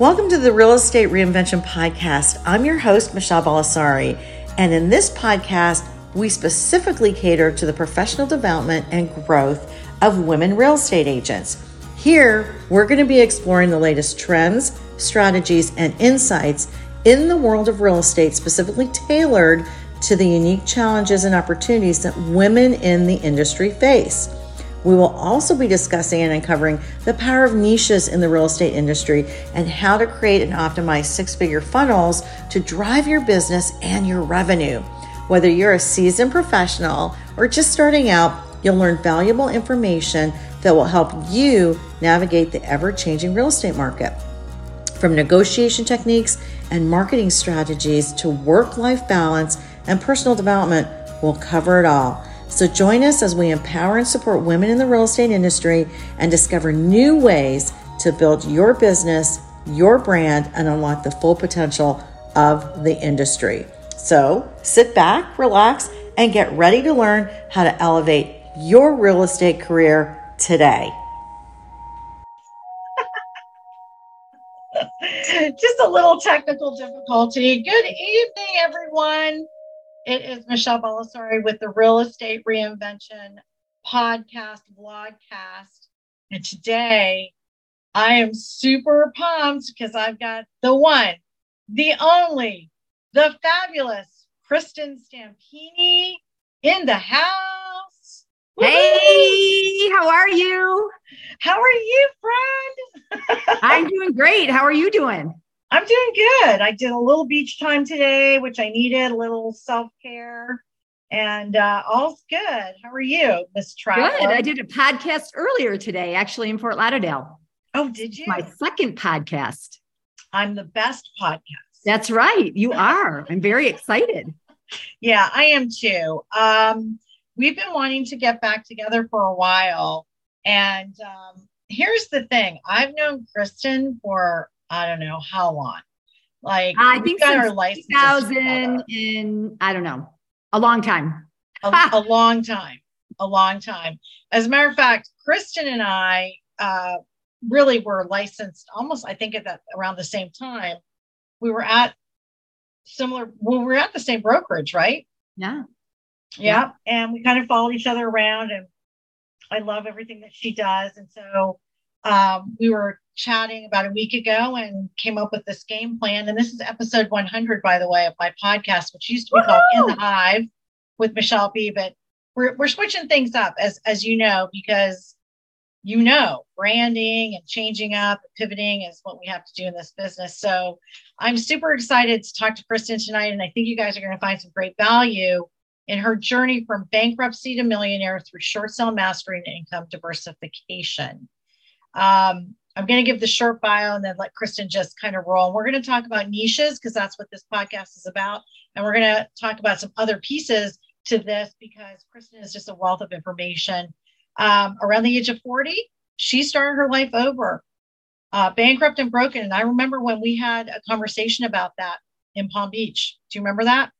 Welcome to the Real Estate Reinvention Podcast. I'm your host, Michele Bellisari, and in this podcast, we specifically cater to the professional development and growth of women real estate agents. Here, we're going to be exploring the latest trends, strategies, and insights in the world of real estate, specifically tailored to the unique challenges and opportunities that women in the industry face. We will also be discussing and uncovering the power of niches in the real estate industry and how to create and optimize six figure funnels to drive your business and your revenue. Whether you're a seasoned professional or just starting out, you'll learn valuable information that will help you navigate the ever changing real estate market. From negotiation techniques and marketing strategies to work life balance and personal development, we'll cover it all. So join us as we empower and support women in the real estate industry and discover new ways to build your business, your brand, and unlock the full potential of the industry. So sit back, relax, and get ready to learn how to elevate your real estate career today. Just a little technical difficulty. Good evening, everyone. It is Michele Bellisari with the Real Estate Reinvention podcast, vlogcast. And today I am super pumped because I've got the one, the only, the fabulous Kristin Stampini in the house. Hey, how are you? How are you, friend? I'm doing great. How are you doing? I'm doing good. I did a little beach time today, which I needed, a little self care, and uh, all's good. How are you, Miss Traveler? Good. I did a podcast earlier today, actually in Fort Lauderdale. Oh, did you? My second podcast. I'm the best podcast. That's right. You are. I'm very excited. Yeah, I am too. Um, we've been wanting to get back together for a while. And um, here's the thing I've known Kristin for I don't know how long. Like I think got our license 2000 in I don't know a long time. a, a, long time, a long time. As a matter of fact, Kristin and I uh, really were licensed almost. I think at that around the same time. We were at similar. Well, we were at the same brokerage, right? Yeah. Yeah, and we kind of followed each other around, and I love everything that she does, and so um, we were chatting about a week ago and came up with this game plan. And this is episode 100, by the way, of my podcast, which used to be Woo-hoo! called In the Hive with Michele B. But we're, we're switching things up, as, as you know, because you know, branding and changing up, pivoting is what we have to do in this business. So I'm super excited to talk to Kristin tonight. And I think you guys are going to find some great value in her journey from bankruptcy to millionaire through short sale mastery and income diversification. Um, I'm going to give the short bio and then let Kristin just kind of roll. We're going to talk about niches because that's what this podcast is about. And we're going to talk about some other pieces to this because Kristin is just a wealth of information. Um, around the age of 40, she started her life over, uh, bankrupt and broken. And I remember when we had a conversation about that in Palm Beach. Do you remember that?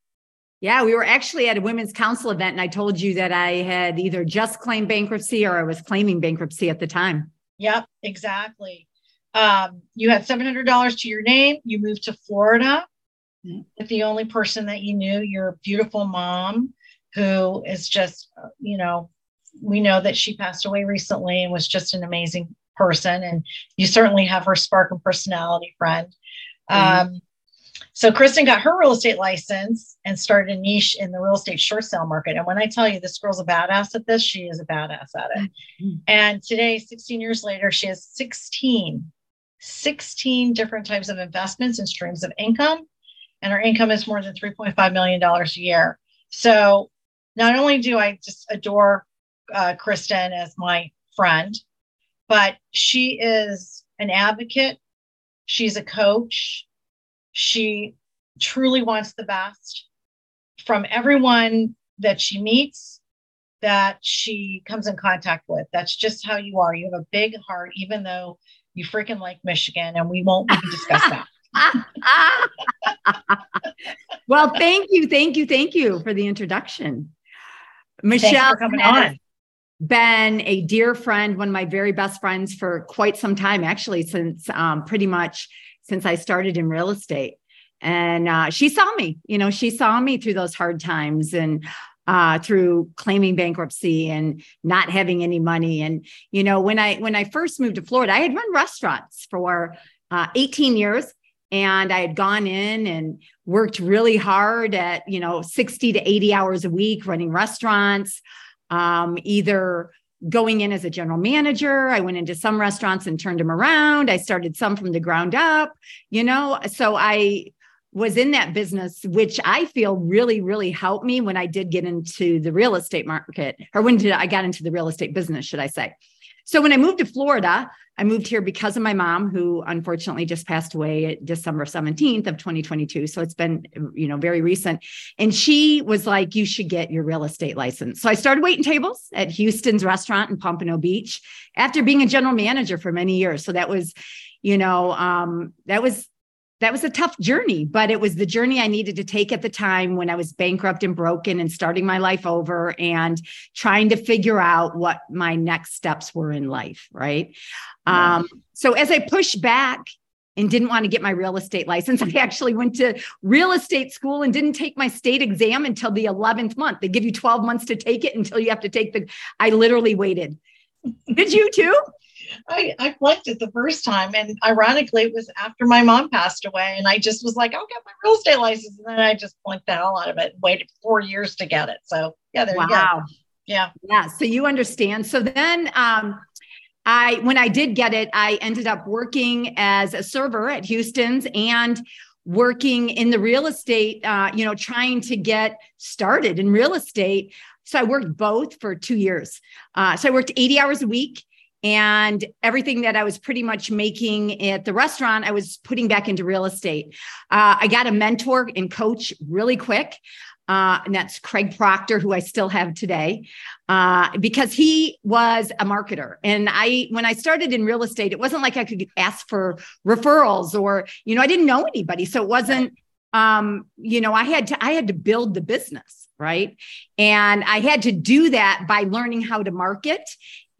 Yeah, we were actually at a women's council event, and I told you that I had either just claimed bankruptcy or I was claiming bankruptcy at the time. Yep, exactly. Um, you had $700 to your name. You moved to Florida mm-hmm. with the only person that you knew, your beautiful mom, who is just, you know, we know that she passed away recently and was just an amazing person. And you certainly have her spark and personality friend. Mm-hmm. Um, so Kristin got her real estate license and started a niche in the real estate short sale market. And when I tell you this girl's a badass at this, she is a badass at it. Mm-hmm. And today, 16 years later, she has 16, 16 different types of investments and streams of income. And her income is more than $3.5 million a year. So not only do I just adore uh, Kristin as my friend, but she is an advocate. She's a coach she truly wants the best from everyone that she meets, that she comes in contact with. That's just how you are. You have a big heart, even though you freaking like Michigan, and we won't even discuss that. well, thank you, thank you, thank you for the introduction. Michele coming on. Been a dear friend, one of my very best friends for quite some time, actually, since um, pretty much since I started in real estate. And uh, she saw me, you know, she saw me through those hard times and uh, through claiming bankruptcy and not having any money. And you know, when I when I first moved to Florida, I had run restaurants for uh, 18 years, and I had gone in and worked really hard at you know 60 to 80 hours a week running restaurants, um, either going in as a general manager. I went into some restaurants and turned them around. I started some from the ground up, you know. So I was in that business, which I feel really, really helped me when I did get into the real estate market, or when did I got into the real estate business, should I say. So when I moved to Florida, I moved here because of my mom, who unfortunately just passed away at December 17th of 2022. So it's been, you know, very recent. And she was like, you should get your real estate license. So I started waiting tables at Houston's restaurant in Pompano Beach after being a general manager for many years. So that was, you know, um, that was that was a tough journey, but it was the journey I needed to take at the time when I was bankrupt and broken and starting my life over and trying to figure out what my next steps were in life. Right. Yeah. Um, so as I pushed back and didn't want to get my real estate license, I actually went to real estate school and didn't take my state exam until the 11th month. They give you 12 months to take it until you have to take the, I literally waited. Did you too? I, I flunked it the first time. And ironically, it was after my mom passed away. And I just was like, I'll get my real estate license. And then I just flunked the hell out of it and waited four years to get it. So yeah, there wow. you go. Yeah. Yeah. So you understand. So then um I when I did get it, I ended up working as a server at Houston's and working in the real estate, uh, you know, trying to get started in real estate. So I worked both for two years. Uh, so I worked 80 hours a week and everything that I was pretty much making at the restaurant, I was putting back into real estate. Uh, I got a mentor and coach really quick. Uh, and that's Craig Proctor, who I still have today, uh, because he was a marketer. And I, when I started in real estate, it wasn't like I could ask for referrals or, you know, I didn't know anybody. So it wasn't, um, you know, I had to, I had to build the business, right? And I had to do that by learning how to market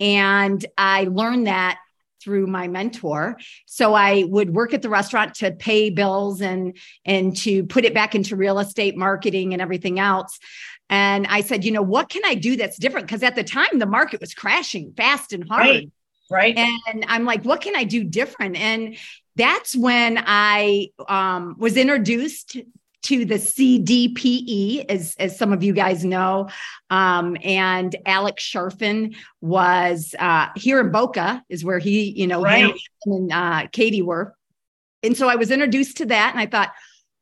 and I learned that through my mentor. So I would work at the restaurant to pay bills and and to put it back into real estate marketing and everything else. And I said, you know, what can I do that's different? Because at the time the market was crashing fast and hard. Right. Right. And I'm like, what can I do different? And that's when I um, was introduced to the CDPE, as, as some of you guys know. Um, and Alex Charfen was uh, here in Boca, is where he, you know, right. and uh, Katie were. And so I was introduced to that, and I thought,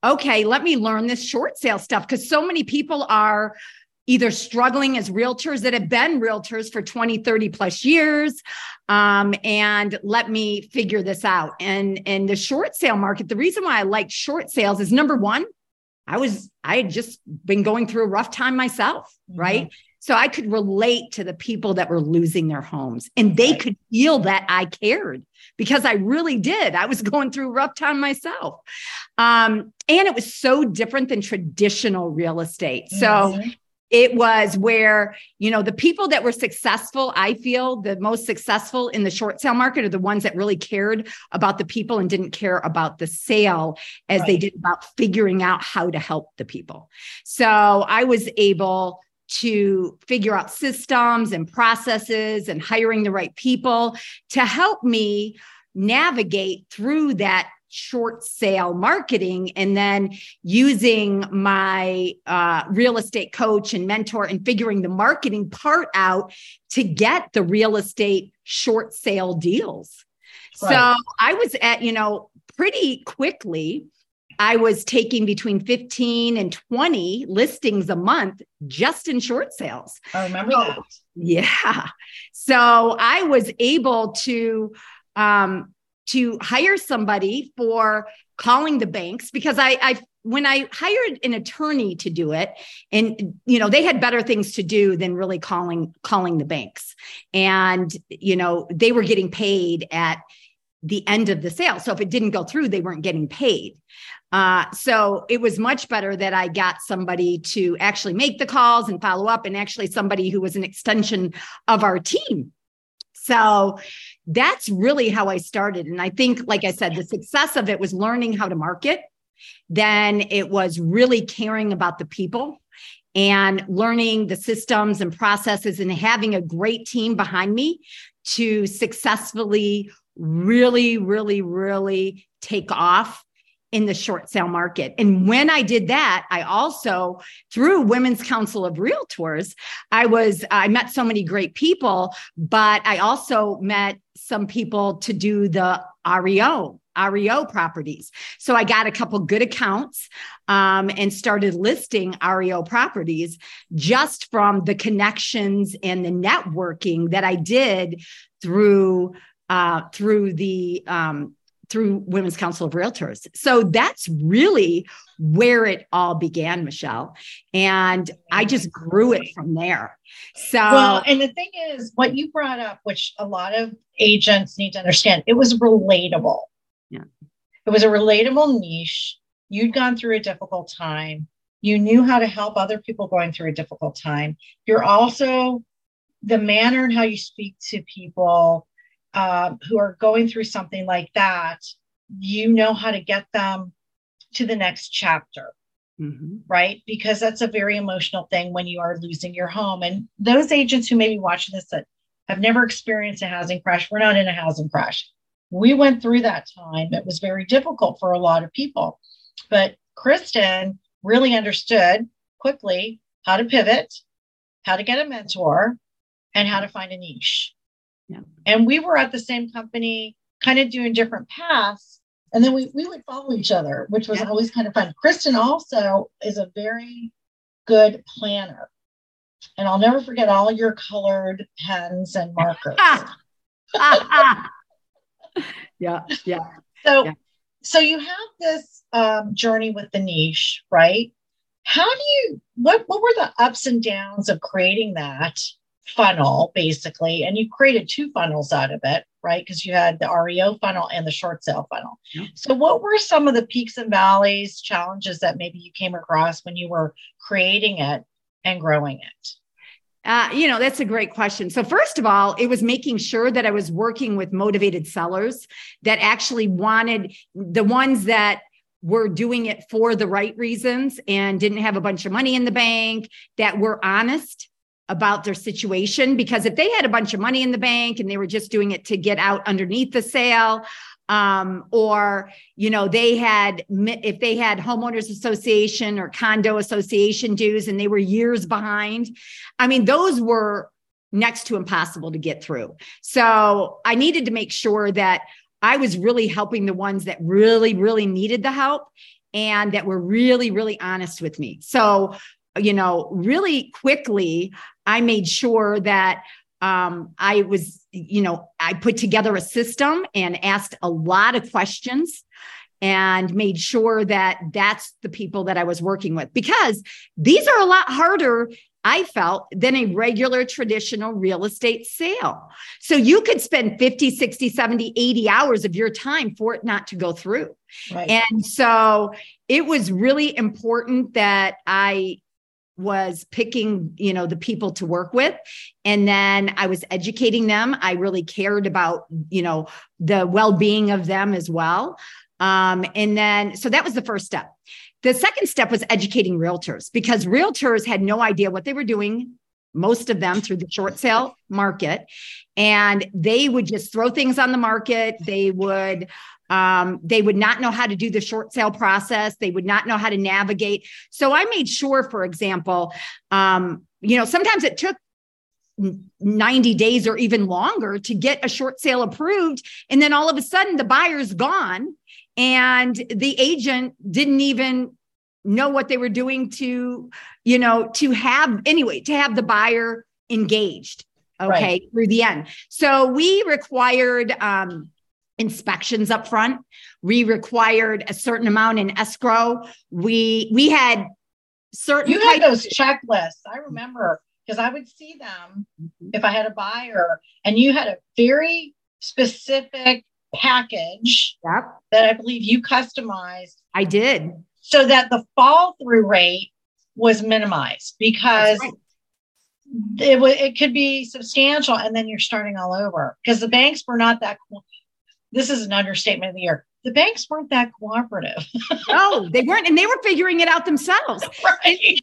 okay, let me learn this short sale stuff because so many people are either struggling as realtors that have been realtors for 20 30 plus years um, and let me figure this out and and the short sale market the reason why i like short sales is number one I was, I had just been going through a rough time myself, mm-hmm. right? So I could relate to the people that were losing their homes and they could feel that I cared because I really did. I was going through a rough time myself. Um, and it was so different than traditional real estate. So mm-hmm it was where you know the people that were successful i feel the most successful in the short sale market are the ones that really cared about the people and didn't care about the sale as right. they did about figuring out how to help the people so i was able to figure out systems and processes and hiring the right people to help me navigate through that short sale marketing and then using my uh, real estate coach and mentor and figuring the marketing part out to get the real estate short sale deals. Right. So I was at, you know, pretty quickly. I was taking between 15 and 20 listings a month just in short sales. I remember so, that. Yeah. So I was able to um, to hire somebody for calling the banks because I, I when I hired an attorney to do it, and you know they had better things to do than really calling calling the banks, and you know they were getting paid at the end of the sale. So if it didn't go through, they weren't getting paid. Uh, so it was much better that I got somebody to actually make the calls and follow up, and actually somebody who was an extension of our team. So that's really how I started. And I think, like I said, the success of it was learning how to market. Then it was really caring about the people and learning the systems and processes and having a great team behind me to successfully really, really, really take off in the short sale market. And when I did that, I also, through Women's Council of Realtors, I was, I met so many great people, but I also met some people to do the REO. REO properties. So I got a couple good accounts um, and started listing REO properties just from the connections and the networking that I did through uh, through the um, through Women's Council of Realtors. So that's really where it all began, Michele. And I just grew it from there. So, well, and the thing is, what you brought up, which a lot of agents need to understand, it was relatable. Yeah. It was a relatable niche. You'd gone through a difficult time. You knew how to help other people going through a difficult time. You're also the manner and how you speak to people uh, who are going through something like that, you know how to get them to the next chapter. Mm-hmm. Right. Because that's a very emotional thing when you are losing your home. And those agents who may be watching this that have never experienced a housing crash, we're not in a housing crash. We went through that time. It was very difficult for a lot of people. But Kristin really understood quickly how to pivot, how to get a mentor, and how to find a niche. Yeah. And we were at the same company, kind of doing different paths. And then we, we would follow each other, which was Yeah. always kind of fun. Kristin also is a very good planner. And I'll never forget all your colored pens and markers. yeah, yeah. So, Yeah. so you have this um, journey with the niche, right? How do you? What what were the ups and downs of creating that funnel, basically? And you created two funnels out of it, right? Because you had the REO funnel and the short sale funnel. Yeah. So, what were some of the peaks and valleys, challenges that maybe you came across when you were creating it and growing it? Uh, you know, that's a great question. So, first of all, it was making sure that I was working with motivated sellers that actually wanted the ones that were doing it for the right reasons and didn't have a bunch of money in the bank, that were honest about their situation. Because if they had a bunch of money in the bank and they were just doing it to get out underneath the sale, um, or you know they had if they had homeowners association or condo association dues and they were years behind i mean those were next to impossible to get through so i needed to make sure that i was really helping the ones that really really needed the help and that were really really honest with me so you know really quickly i made sure that um, I was, you know, I put together a system and asked a lot of questions and made sure that that's the people that I was working with because these are a lot harder. I felt than a regular traditional real estate sale. So you could spend 50, 60, 70, 80 hours of your time for it not to go through. Right. And so it was really important that I was picking, you know, the people to work with. And then I was educating them. I really cared about, you know, the well being of them as well. Um, and then, so that was the first step. The second step was educating realtors because realtors had no idea what they were doing, most of them through the short sale market. And they would just throw things on the market. They would, um, they would not know how to do the short sale process. They would not know how to navigate. So I made sure, for example, um, you know, sometimes it took 90 days or even longer to get a short sale approved. And then all of a sudden the buyer's gone and the agent didn't even know what they were doing to, you know, to have anyway, to have the buyer engaged. Okay. Right. Through the end. So we required, um, inspections up front. We required a certain amount in escrow. We we had certain You had those checklists. I remember because I would see them Mhm. if I had a buyer, and you had a very specific package Yep, that I believe you customized I did. so that the fall through rate was minimized because right. it, w- it could be substantial and then you're starting all over because the banks were not that this is an understatement of the year. The banks weren't that cooperative. No they weren't and they were figuring it out themselves. Right.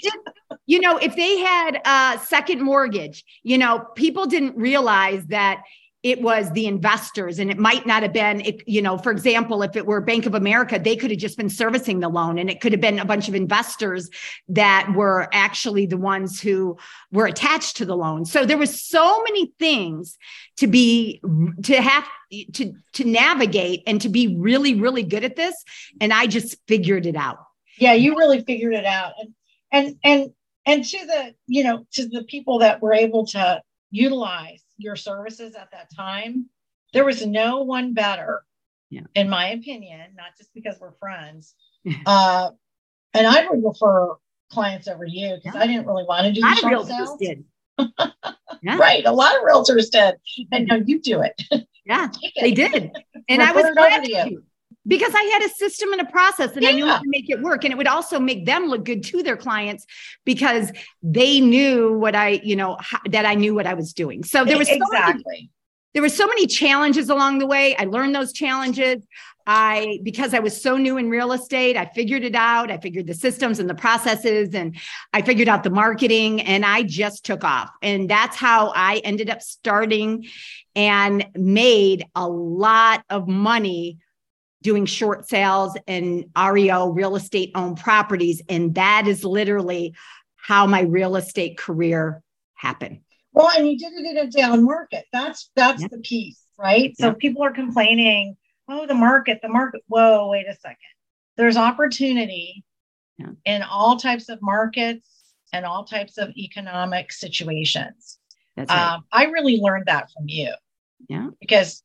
You know if they had a second mortgage you know people didn't realize that it was the investors and it might not have been it, you know for example if it were bank of america they could have just been servicing the loan and it could have been a bunch of investors that were actually the ones who were attached to the loan. So there was so many things to be to have to to navigate and to be really really good at this and i just figured it out. Yeah you really figured it out. And and and and to the you know to the people that were able to utilize your services at that time, there was no one better, yeah. in my opinion, not just because we're friends. uh, and I would refer clients over you because yeah. I didn't really want to do the short sales. Did. yeah. Right. A lot of realtors did. And no, you do it. Yeah, they did. And I was glad to because I had a system and a process and yeah. I knew how to make it work. And it would also make them look good to their clients because they knew what I, you know, how, that I knew what I was doing. So there was so exactly. Many, there were so many challenges along the way. I learned those challenges. I, because I was so new in real estate, I figured it out. I figured the systems and the processes and I figured out the marketing and I just took off. And that's how I ended up starting and made a lot of money doing short sales and REO real estate owned properties. And that is literally how my real estate career happened. Well, and you did it in a down market. That's that's the piece, right? So people are complaining, oh, the market, the market. Whoa, wait a second. There's opportunity in all types of markets and all types of economic situations. That's right. Um, I really learned that from you. Yeah. Because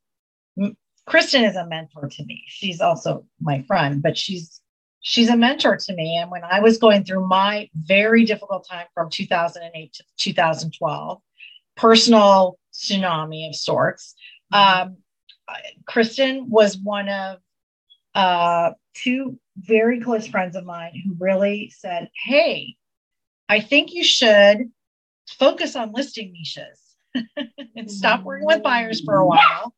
Kristin is a mentor to me. She's also my friend, but she's she's a mentor to me. And when I was going through my very difficult time from 2008 to 2012, personal tsunami of sorts, mm-hmm. um, Kristin was one of uh, two very close friends of mine who really said, Hey, I think you should focus on listing niches and stop working with buyers for a while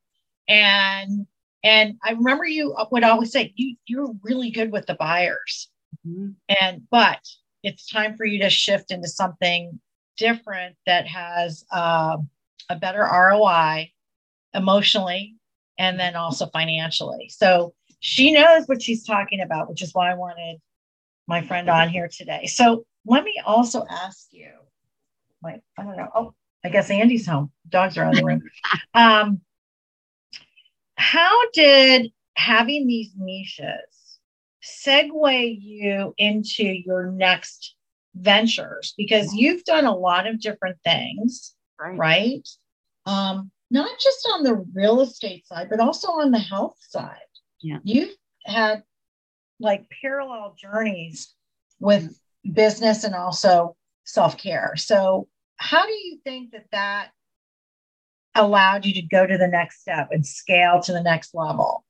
and and I remember you would always say you you're really good with the buyers, mm-hmm. and but it's time for you to shift into something different that has uh, a better ROI emotionally and then also financially. So she knows what she's talking about, which is why I wanted my friend on here today. So let me also ask you, like, I don't know. Oh, I guess Andy's home. Dogs are out of the room. Um, how did having these niches segue you into your next ventures? Because you've done a lot of different things, right? right? Um, not just on the real estate side, but also on the health side. Yeah. You've had like parallel journeys with business and also self care. So, how do you think that that allowed you to go to the next step and scale to the next level?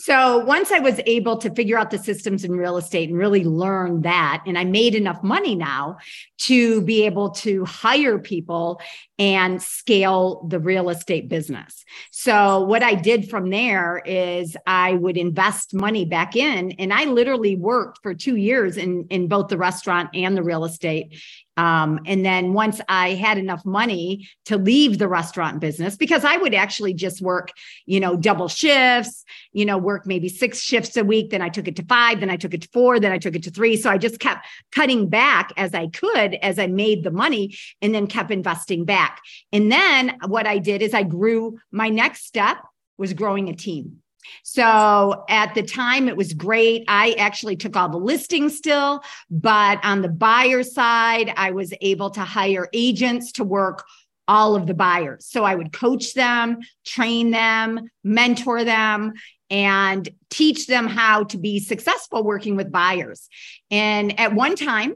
So once I was able to figure out the systems in real estate and really learn that, and I made enough money now to be able to hire people and scale the real estate business. So what I did from there is I would invest money back in, and I literally worked for two years in in both the restaurant and the real estate um, and then once I had enough money to leave the restaurant business, because I would actually just work, you know, double shifts, you know, work maybe six shifts a week. Then I took it to five, then I took it to four, then I took it to three. So I just kept cutting back as I could as I made the money and then kept investing back. And then what I did is I grew my next step was growing a team. So at the time, it was great. I actually took all the listings still, but on the buyer side, I was able to hire agents to work all of the buyers. So I would coach them, train them, mentor them, and teach them how to be successful working with buyers. And at one time,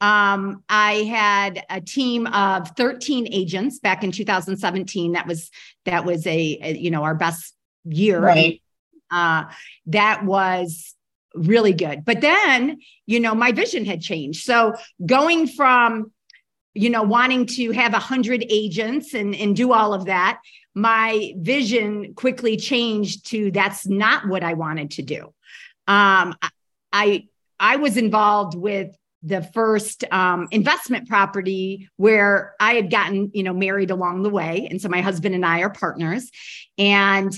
um, I had a team of 13 agents back in 2017. That was that was a, a you know our best year. Right uh, that was really good. But then, you know, my vision had changed. So going from you know, wanting to have a hundred agents and, and do all of that, my vision quickly changed to that's not what I wanted to do. Um, I I was involved with the first um, investment property where I had gotten, you know, married along the way, and so my husband and I are partners, and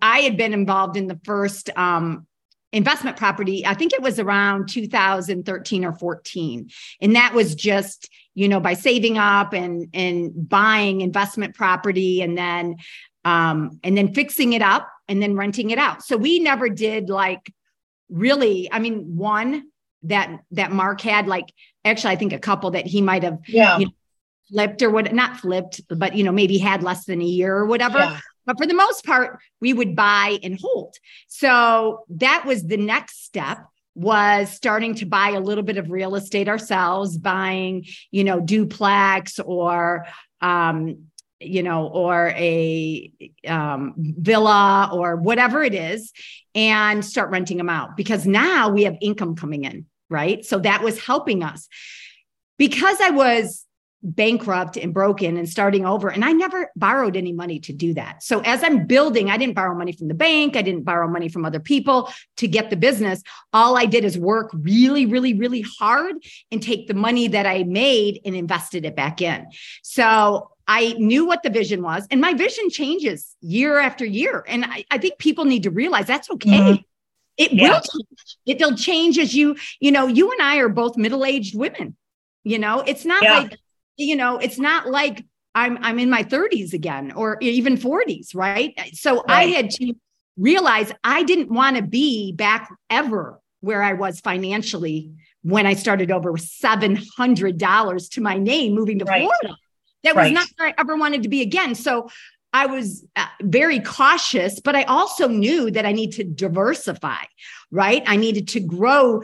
I had been involved in the first um, investment property. I think it was around 2013 or 14, and that was just you know by saving up and and buying investment property, and then um, and then fixing it up and then renting it out. So we never did like really. I mean, one that that Mark had like actually I think a couple that he might have yeah. You know, flipped or what not flipped, but you know, maybe had less than a year or whatever. Yeah. But for the most part, we would buy and hold. So that was the next step was starting to buy a little bit of real estate ourselves, buying, you know, duplex or um, you know, or a um, villa or whatever it is, and start renting them out because now we have income coming in, right? So that was helping us. Because I was bankrupt and broken and starting over. And I never borrowed any money to do that. So as I'm building, I didn't borrow money from the bank. I didn't borrow money from other people to get the business. All I did is work really, really, really hard and take the money that I made and invested it back in. So I knew what the vision was, and my vision changes year after year. And I, I think people need to realize that's okay. Mm-hmm. It yeah. will change. It'll change as you, you know, you and I are both middle-aged women. You know, it's not yeah. like you know, it's not like I'm I'm in my 30s again or even 40s, right? So right. I had to realize I didn't want to be back ever where I was financially when I started over with $700 to my name moving to right. Florida. That right. was not where I ever wanted to be again. So I was uh, very cautious, but I also knew that I need to diversify, right? I needed to grow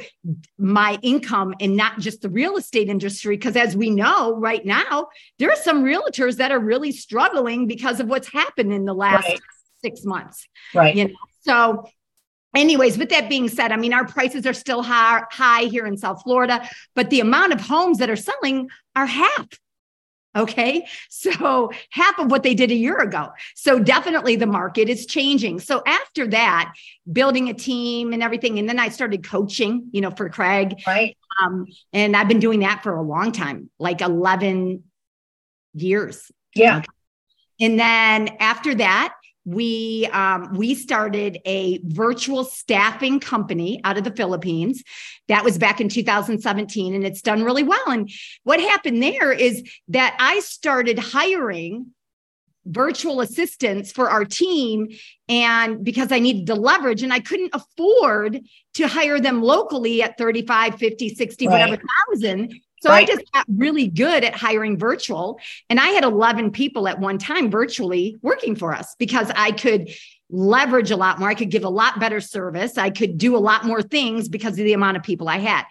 my income and not just the real estate industry. Because as we know right now, there are some realtors that are really struggling because of what's happened in the last right. six months. Right. You know, so anyways with that being said i mean our prices are still high, high here in south florida but the amount of homes that are selling are half Okay. So half of what they did a year ago. So definitely the market is changing. So after that, building a team and everything. And then I started coaching, you know, for Craig. Right. Um, and I've been doing that for a long time, like 11 years. Yeah. And then after that, we um, we started a virtual staffing company out of the Philippines. That was back in 2017, and it's done really well. And what happened there is that I started hiring virtual assistants for our team and because i needed to leverage and i couldn't afford to hire them locally at 35 50 60 right. whatever thousand so right. I just got really good at hiring virtual. And I had 11 people at one time virtually working for us because I could leverage a lot more. I could give a lot better service. I could do a lot more things because of the amount of people I had.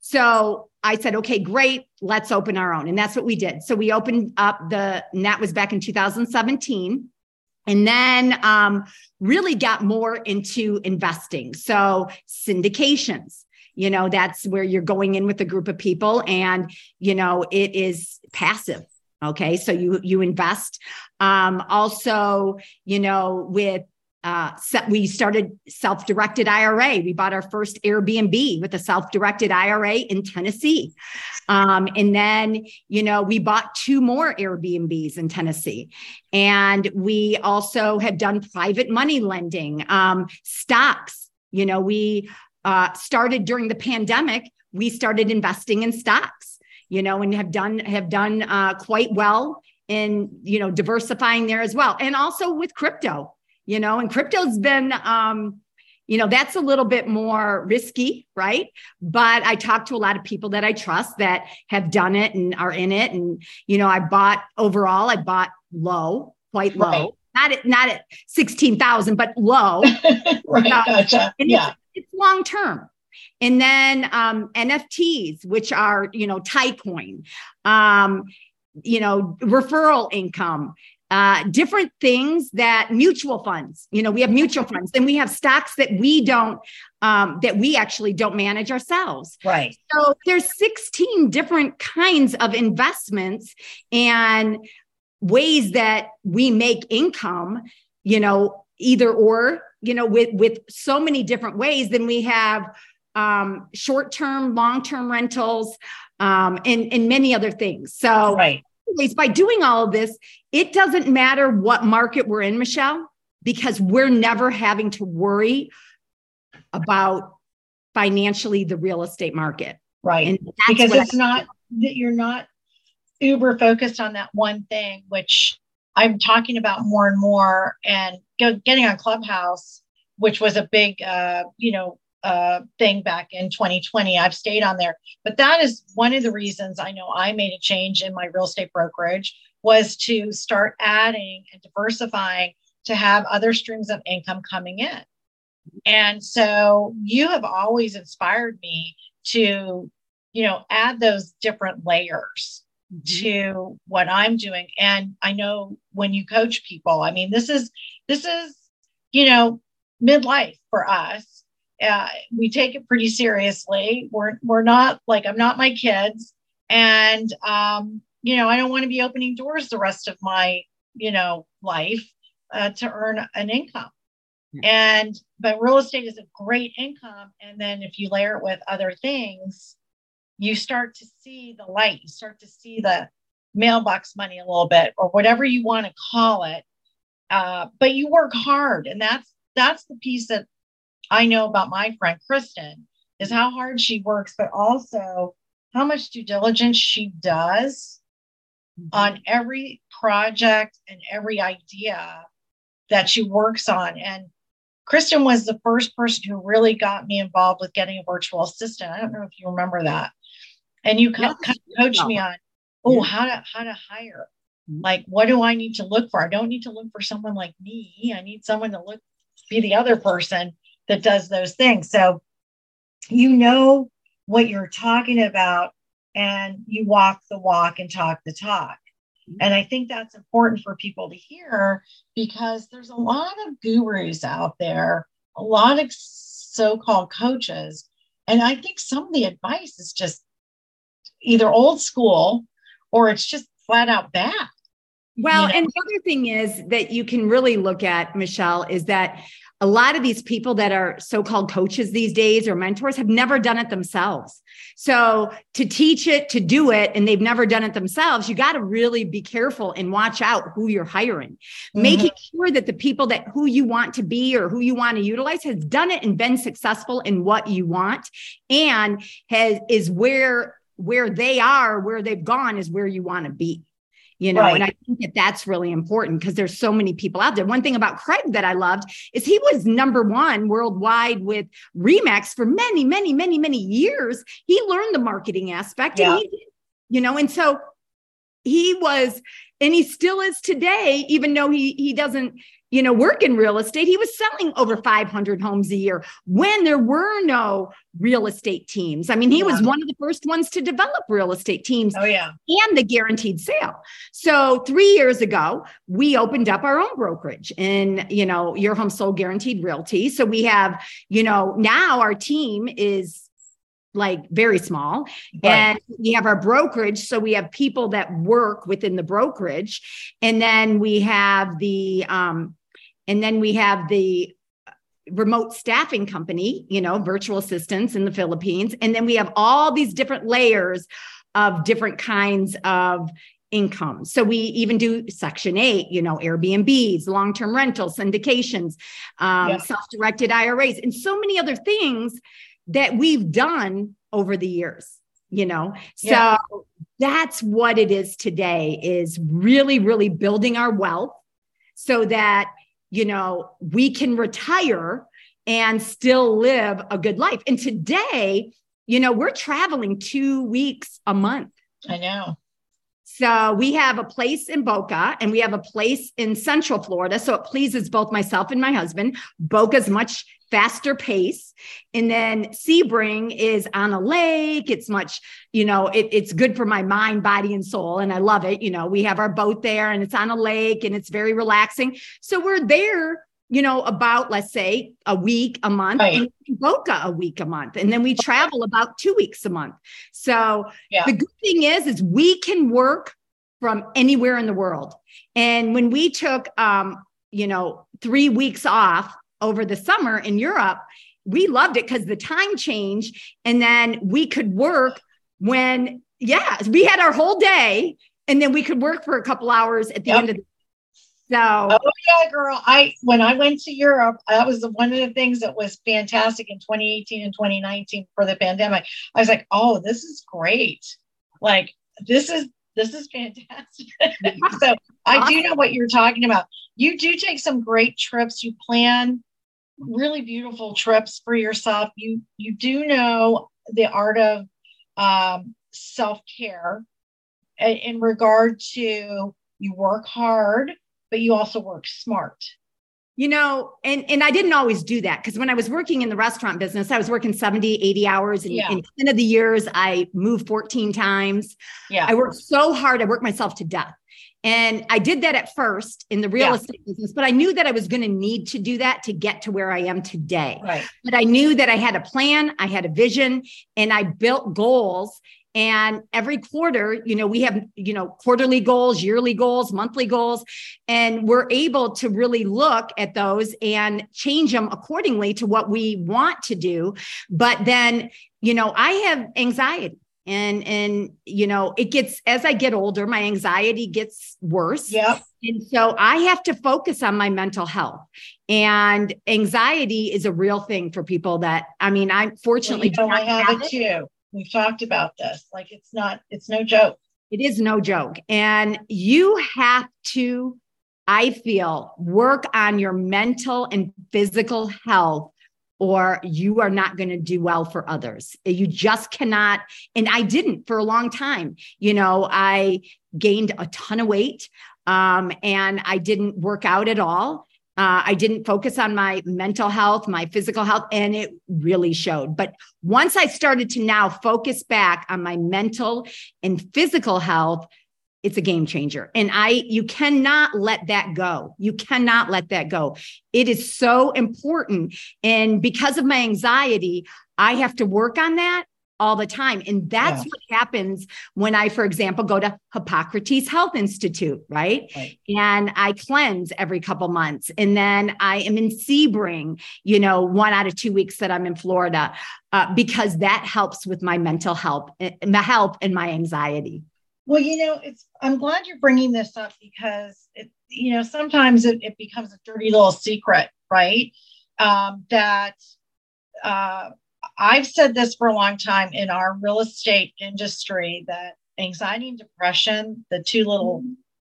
So I said, okay, great, let's open our own. And that's what we did. So we opened up the, and that was back in 2017 and then um, really got more into investing. So syndications, you know that's where you're going in with a group of people and you know it is passive okay so you you invest um also you know with uh, we started self-directed IRA. We bought our first Airbnb with a self-directed IRA in Tennessee, um, and then you know we bought two more Airbnbs in Tennessee, and we also have done private money lending, um, stocks. You know we uh, started during the pandemic, we started investing in stocks, you know, and have done have done uh, quite well in you know diversifying there as well, and also with crypto, you know, and crypto's been. Um, you know that's a little bit more risky right but i talk to a lot of people that i trust that have done it and are in it and you know i bought overall i bought low quite low right. not at not at 16,000 but low right uh, gotcha. yeah it's long term and then um, nfts which are you know tycoin um, you know referral income uh, different things that mutual funds, you know, we have mutual funds, then we have stocks that we don't, um, that we actually don't manage ourselves. Right. So there's 16 different kinds of investments and ways that we make income, you know, either or, you know, with with so many different ways. Then we have um, short-term, long-term rentals, um, and and many other things. So right anyways, by doing all of this, it doesn't matter what market we're in, Michele, because we're never having to worry about financially the real estate market. Right. Because it's I- not that you're not uber focused on that one thing, which I'm talking about more and more and getting on Clubhouse, which was a big, uh, you know, uh, thing back in 2020. I've stayed on there, but that is one of the reasons I know I made a change in my real estate brokerage was to start adding and diversifying to have other streams of income coming in. And so you have always inspired me to, you know, add those different layers mm-hmm. to what I'm doing. And I know when you coach people, I mean, this is, this is, you know, midlife for us uh, we take it pretty seriously. We're we're not like I'm not my kids, and um, you know I don't want to be opening doors the rest of my you know life uh, to earn an income. And but real estate is a great income, and then if you layer it with other things, you start to see the light. You start to see the mailbox money a little bit, or whatever you want to call it. Uh, but you work hard, and that's that's the piece that I know about my friend Kristin is how hard she works, but also how much due diligence she does mm-hmm. on every project and every idea that she works on. And Kristin was the first person who really got me involved with getting a virtual assistant. I don't know if you remember that. And you kind of coached me on, oh, yeah. how to how to hire. Mm-hmm. Like, what do I need to look for? I don't need to look for someone like me. I need someone to look be the other person that does those things. So you know what you're talking about and you walk the walk and talk the talk. Mm-hmm. And I think that's important for people to hear because there's a lot of gurus out there, a lot of so called coaches. And I think some of the advice is just either old school or it's just flat out bad. Well, you know? and the other thing is that you can really look at, Michele, is that a lot of these people that are so-called coaches these days or mentors have never done it themselves. So to teach it, to do it, and they've never done it themselves, you got to really be careful and watch out who you're hiring, mm-hmm. making sure that the people that who you want to be or who you want to utilize has done it and been successful in what you want and has is where where they are, where they've gone is where you want to be you know right. and i think that that's really important because there's so many people out there one thing about craig that i loved is he was number one worldwide with RE/MAX for many many many many years he learned the marketing aspect yeah. and he you know and so he was and he still is today even though he he doesn't you know, work in real estate, he was selling over 500 homes a year when there were no real estate teams. I mean, he yeah. was one of the first ones to develop real estate teams. Oh, yeah. And the guaranteed sale. So, three years ago, we opened up our own brokerage in, you know, Your Home Sold Guaranteed Realty. So, we have, you know, now our team is like very small. Right. And we have our brokerage. So we have people that work within the brokerage. And then we have the um, and then we have the remote staffing company, you know, virtual assistants in the Philippines. And then we have all these different layers of different kinds of income. So we even do Section 8, you know, Airbnbs, long term rentals, syndications, um, yes. self directed IRAs, and so many other things that we've done over the years you know so yeah. that's what it is today is really really building our wealth so that you know, we can retire and still live a good life. And today, you know, we're traveling two weeks a month. I know. So we have a place in Boca and we have a place in Central Florida. So it pleases both myself and my husband. Boca's much faster pace. And then Sebring is on a lake. It's much, you know, it, it's good for my mind, body, and soul. And I love it. You know, we have our boat there and it's on a lake and it's very relaxing. So we're there you know, about let's say a week, a month, right. and Boca a week, a month, and then we travel about two weeks a month. So yeah. the good thing is, is we can work from anywhere in the world. And when we took, um, you know, three weeks off over the summer in Europe, we loved it because the time change, and then we could work when, yeah, we had our whole day, and then we could work for a couple hours at the yep. end of the day. so, oh yeah, girl. I when I went to Europe, that was one of the things that was fantastic in 2018 and 2019 for the pandemic. I was like, oh, this is great. Like this is this is fantastic. so I do know what you're talking about. You do take some great trips. You plan really beautiful trips for yourself. You you do know the art of um, self care in regard to you work hard but you also work smart you know and and i didn't always do that because when i was working in the restaurant business i was working 70 80 hours and yeah. in 10 of the years i moved 14 times yeah i worked so hard i worked myself to death and i did that at first in the real yeah. estate business but i knew that i was going to need to do that to get to where i am today right. but i knew that i had a plan i had a vision and i built goals and every quarter, you know, we have, you know, quarterly goals, yearly goals, monthly goals, and we're able to really look at those and change them accordingly to what we want to do. But then, you know, I have anxiety and and you know it gets as i get older my anxiety gets worse yeah and so i have to focus on my mental health and anxiety is a real thing for people that i mean I'm fortunately well, you know, i have, have it too We've talked about this. Like it's not, it's no joke. It is no joke. And you have to, I feel, work on your mental and physical health or you are not going to do well for others. You just cannot. And I didn't for a long time. You know, I gained a ton of weight um, and I didn't work out at all. Uh, I didn't focus on my mental health, my physical health, and it really showed. But once I started to now focus back on my mental and physical health, it's a game changer. And I, you cannot let that go. You cannot let that go. It is so important. And because of my anxiety, I have to work on that all the time. And that's yeah. what happens when I, for example, go to Hippocrates Health Institute, right? right? And I cleanse every couple months. And then I am in Sebring, you know, one out of two weeks that I'm in Florida, uh, because that helps with my mental health, eh, my health and my anxiety. Well, you know, it's I'm glad you're bringing this up because it, you know, sometimes it, it becomes a dirty little secret, right? Um, that uh, I've said this for a long time in our real estate industry that anxiety and depression, the two little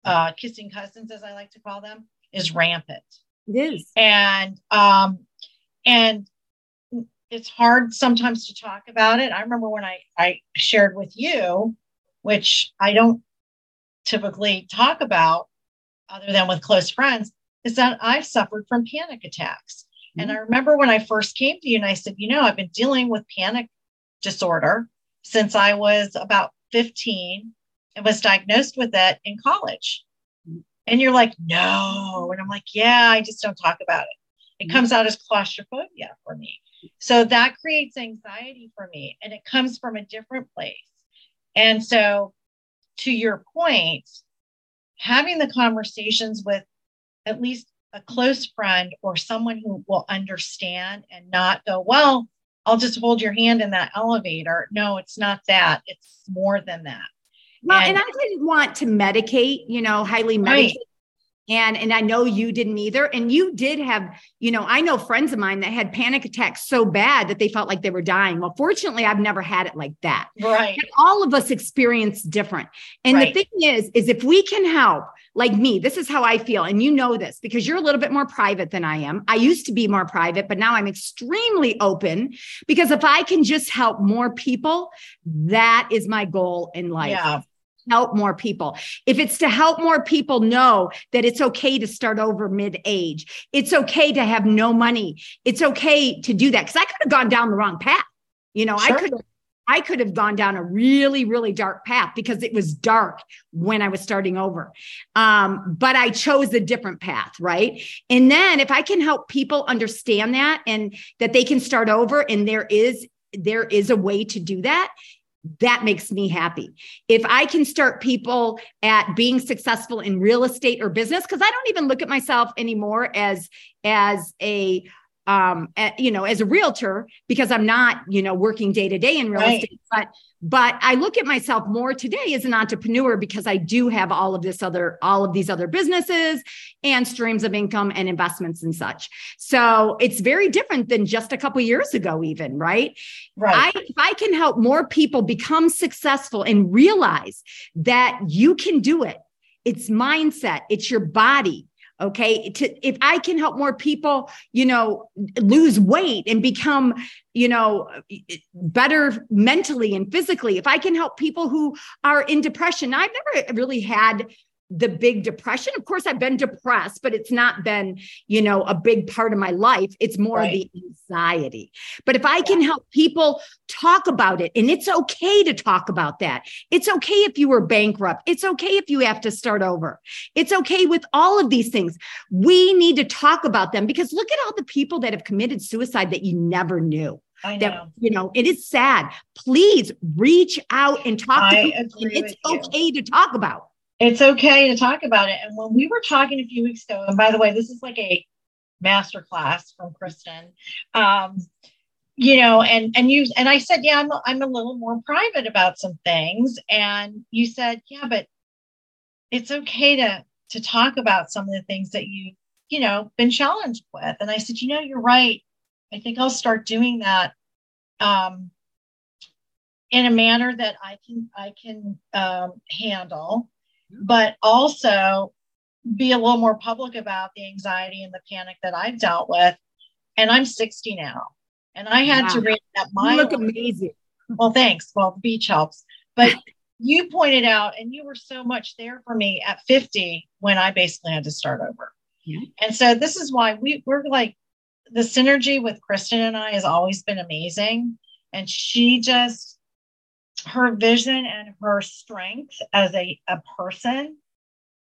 uh, kissing cousins, as I like to call them, is rampant. It is. And um, and it's hard sometimes to talk about it. I remember when I, I shared with you, which I don't typically talk about other than with close friends, is that I've suffered from panic attacks. And mm-hmm. I remember when I first came to you and I said, you know, I've been dealing with panic disorder since I was about 15 and was diagnosed with it in college. And you're like, no. And I'm like, yeah, I just don't talk about it. It mm-hmm. comes out as claustrophobia for me. So that creates anxiety for me and it comes from a different place. And so, to your point, having the conversations with at least a close friend or someone who will understand and not go, well, I'll just hold your hand in that elevator. No, it's not that. It's more than that. Well, and, and I didn't want to medicate, you know, highly medicate. Right. And and I know you didn't either. And you did have, you know, I know friends of mine that had panic attacks so bad that they felt like they were dying. Well, fortunately, I've never had it like that. Right. But all of us experience different. And right. the thing is, is if we can help like me, this is how I feel. And you know this because you're a little bit more private than I am. I used to be more private, but now I'm extremely open because if I can just help more people, that is my goal in life. Yeah. Help more people, if it's to help more people know that it's okay to start over mid age, it's okay to have no money, it's okay to do that. Cause I could have gone down the wrong path. You know, sure. I could have I could have gone down a really, really dark path because it was dark when I was starting over. Um, but I chose a different path, right? And then if I can help people understand that and that they can start over and there is there is a way to do that, that makes me happy. If I can start people at being successful in real estate or business, because I don't even look at myself anymore as as a um, at, you know, as a realtor because I'm not, you know, working day to day in real right. estate, but but I look at myself more today as an entrepreneur because I do have all of this other, all of these other businesses and streams of income and investments and such. So it's very different than just a couple years ago, even right. Right. I, if I can help more people become successful and realize that you can do it, it's mindset, it's your body, okay to if i can help more people you know lose weight and become you know better mentally and physically if i can help people who are in depression i've never really had the big depression. Of course, I've been depressed, but it's not been, you know, a big part of my life. It's more right. the anxiety. But if I can help people talk about it, and it's okay to talk about that. It's okay if you were bankrupt. It's okay if you have to start over. It's okay with all of these things. We need to talk about them because look at all the people that have committed suicide that you never knew. I know. That, you know, it is sad. Please reach out and talk I to people. It's okay to talk about it's okay to talk about it. And when we were talking a few weeks ago, and by the way, this is like a master class from Kristin. Um, you know, and and you and I said, yeah, I'm a, I'm a little more private about some things, and you said, yeah, but it's okay to to talk about some of the things that you you know been challenged with. And I said, you know, you're right. I think I'll start doing that um, in a manner that I can I can um, handle but also be a little more public about the anxiety and the panic that I've dealt with. And I'm 60 now. And I had wow. to read that my you look amazing. Well, thanks. Well, the beach helps. But you pointed out, and you were so much there for me at 50 when I basically had to start over. Yeah. And so this is why we, we're like the synergy with Kristin and I has always been amazing. And she just her vision and her strength as a, a person,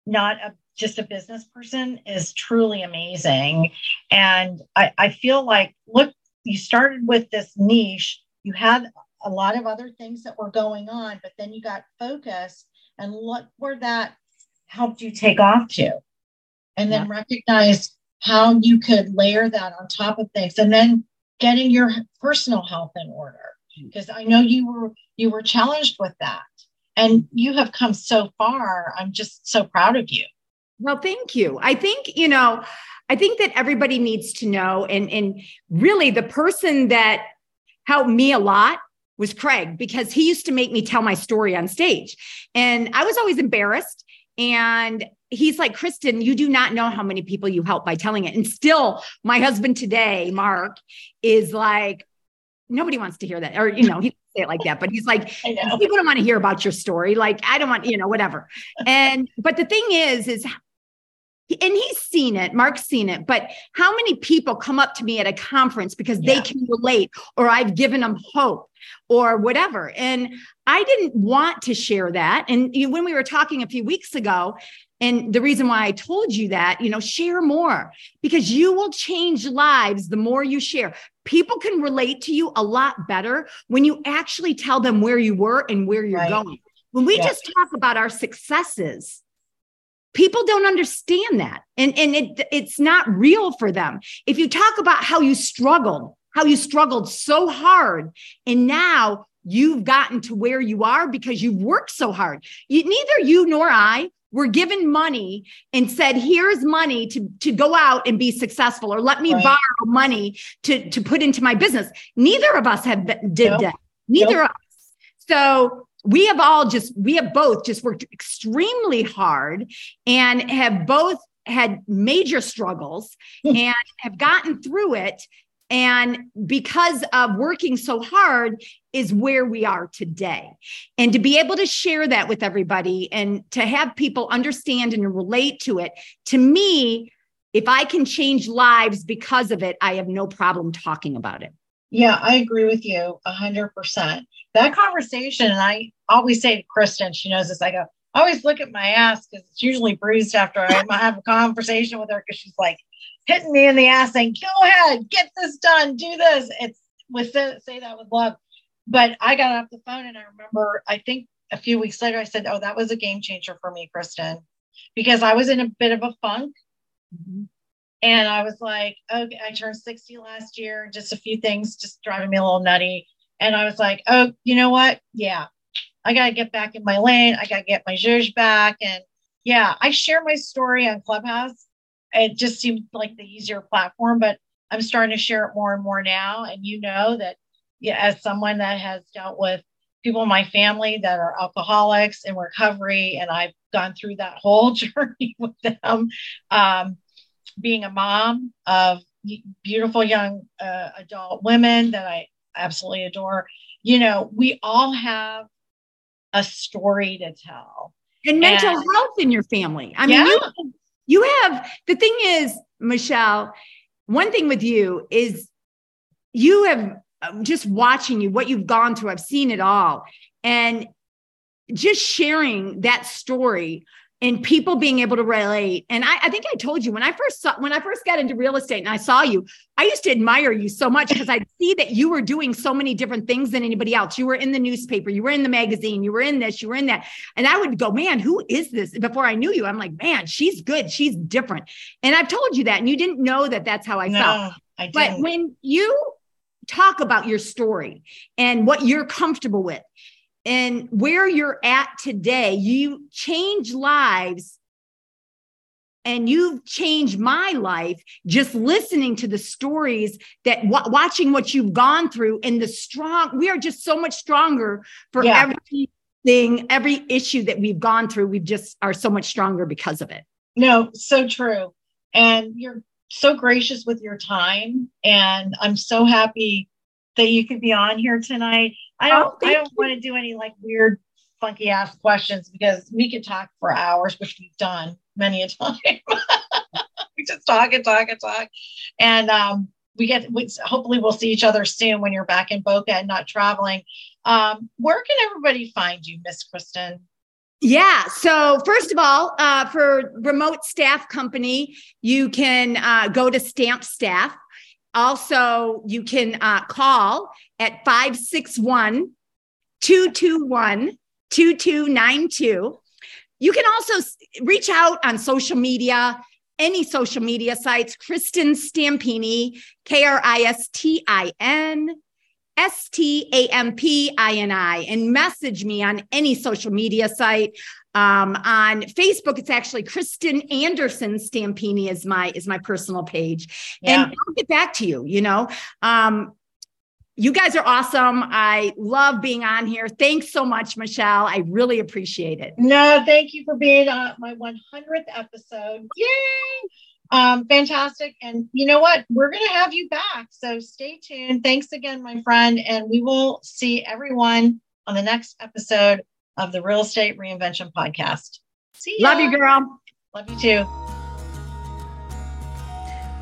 not a, just a business person, is truly amazing. And I, I feel like, look, you started with this niche, you had a lot of other things that were going on, but then you got focused and look where that helped you take off to. And then yeah. recognize how you could layer that on top of things and then getting your personal health in order because I know you were you were challenged with that and you have come so far. I'm just so proud of you. Well, thank you. I think, you know, I think that everybody needs to know and and really the person that helped me a lot was Craig because he used to make me tell my story on stage. And I was always embarrassed and he's like, Kristin, you do not know how many people you help by telling it. And still, my husband today, Mark, is like, nobody wants to hear that. Or, you know, he say it like that, but he's like, people don't want to hear about your story. Like, I don't want, you know, whatever. And, but the thing is, is, and he's seen it, Mark's seen it, but how many people come up to me at a conference because yeah. they can relate or I've given them hope or whatever. And I didn't want to share that. And when we were talking a few weeks ago, and the reason why I told you that, you know, share more because you will change lives the more you share. People can relate to you a lot better when you actually tell them where you were and where you're right. going. When we just talk about our successes, people don't understand that and, and it, it's not real for them. If you talk about how you struggled, how you struggled so hard, and now you've gotten to where you are because you've worked so hard. You, neither you nor I were given money and said, here's money to, to go out and be successful, or let me right. borrow money to, to put into my business. Neither of us have did nope. that. Neither nope. of us. So we have all just, we have both just worked extremely hard and have both had major struggles hmm. and have gotten through it And because of working so hard, is where we are today. And to be able to share that with everybody and to have people understand and relate to it, to me, if I can change lives because of it, I have no problem talking about it. Yeah, I agree with you a hundred percent. That conversation, and I always say to Kristin, she knows this. I go, I always look at my ass because it's usually bruised after I have a conversation with her because she's like hitting me in the ass saying, "Go ahead, get this done, do this." It's with say that with love. But I got off the phone and I remember, I think a few weeks later, I said, "Oh, that was a game changer for me, Kristin," because I was in a bit of a funk. Mm-hmm. And I was like, okay, I turned 60 last year, just a few things just driving me a little nutty. And I was like, oh, you know what? Yeah, I got to get back in my lane. I got to get my zhuzh back. And yeah, I share my story on Clubhouse. It just seemed like the easier platform, but I'm starting to share it more and more now. And you know that, yeah, as someone that has dealt with people in my family that are alcoholics in recovery, and I've gone through that whole journey with them. Um, being a mom of beautiful young uh, adult women that I absolutely adore, you know, we all have a story to tell. And mental and, health in your family. I mean, you, you have the thing is, Michele, one thing with you is you have uh, just watching you, what you've gone through, I've seen it all. And just sharing that story and people being able to relate. And I, I, think I told you when I first saw when I first got into real estate and I saw you, I used to admire you so much because I'd see that you were doing so many different things than anybody else. You were in the newspaper, you were in the magazine, you were in this, you were in that. And I would go, man, who is this? Before I knew you, I'm like, man, she's good, she's different. And I've told you that, and you didn't know that that's how I no, felt. I didn't. But when you talk about your story and what you're comfortable with and where you're at today, you change lives. And you've changed my life just listening to the stories that w- watching what you've gone through and the strong we are just so much stronger for yeah. everything every issue that we've gone through. We just are so much stronger because of it. No so true. And you're so gracious with your time. And i'm so happy that you could be on here tonight I don't oh, I don't want to do any like weird funky ass questions because we could talk for hours, which we've done many a time. we just talk and talk and talk. And um, we get we, hopefully we'll see each other soon when you're back in Boca and not traveling. Um, where can everybody find you, Miss Kristin? Yeah. So, first of all, uh, for remote staff company, you can uh, go to Stamp Staff. Also, you can uh, call at 561 221 2292. You can also reach out on social media, any social media sites, Kristin Stampini, K R I S T I N S T A M P I N I, and message me on any social media site. Um, on Facebook, it's actually Kristin Anderson Stampini is my is my personal page, yeah. and I'll get back to you. You know, um, you guys are awesome. I love being on here. Thanks so much, Michele. I really appreciate it. No, thank you for being on my 100th episode. Yay! Um, fantastic. And you know what? We're going to have you back. So stay tuned. Thanks again, my friend. And we will see everyone on the next episode of the Real Estate Reinvention Podcast. See you. Love you, girl. Love you too.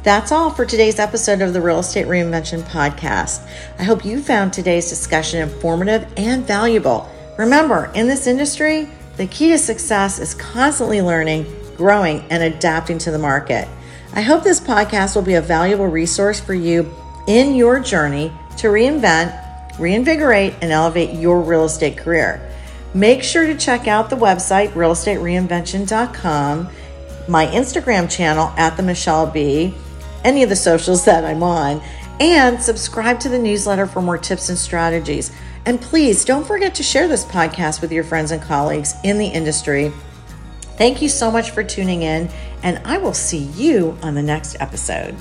That's all for today's episode of the Real Estate Reinvention Podcast. I hope you found today's discussion informative and valuable. Remember, in this industry, the key to success is constantly learning, growing, and adapting to the market. I hope this podcast will be a valuable resource for you in your journey to reinvent, reinvigorate, and elevate your real estate career. Make sure to check out the website, realestatereinvention.com, my Instagram channel at the Michele B any of the socials that I'm on, and subscribe to the newsletter for more tips and strategies. And please don't forget to share this podcast with your friends and colleagues in the industry. Thank you so much for tuning in, and I will see you on the next episode.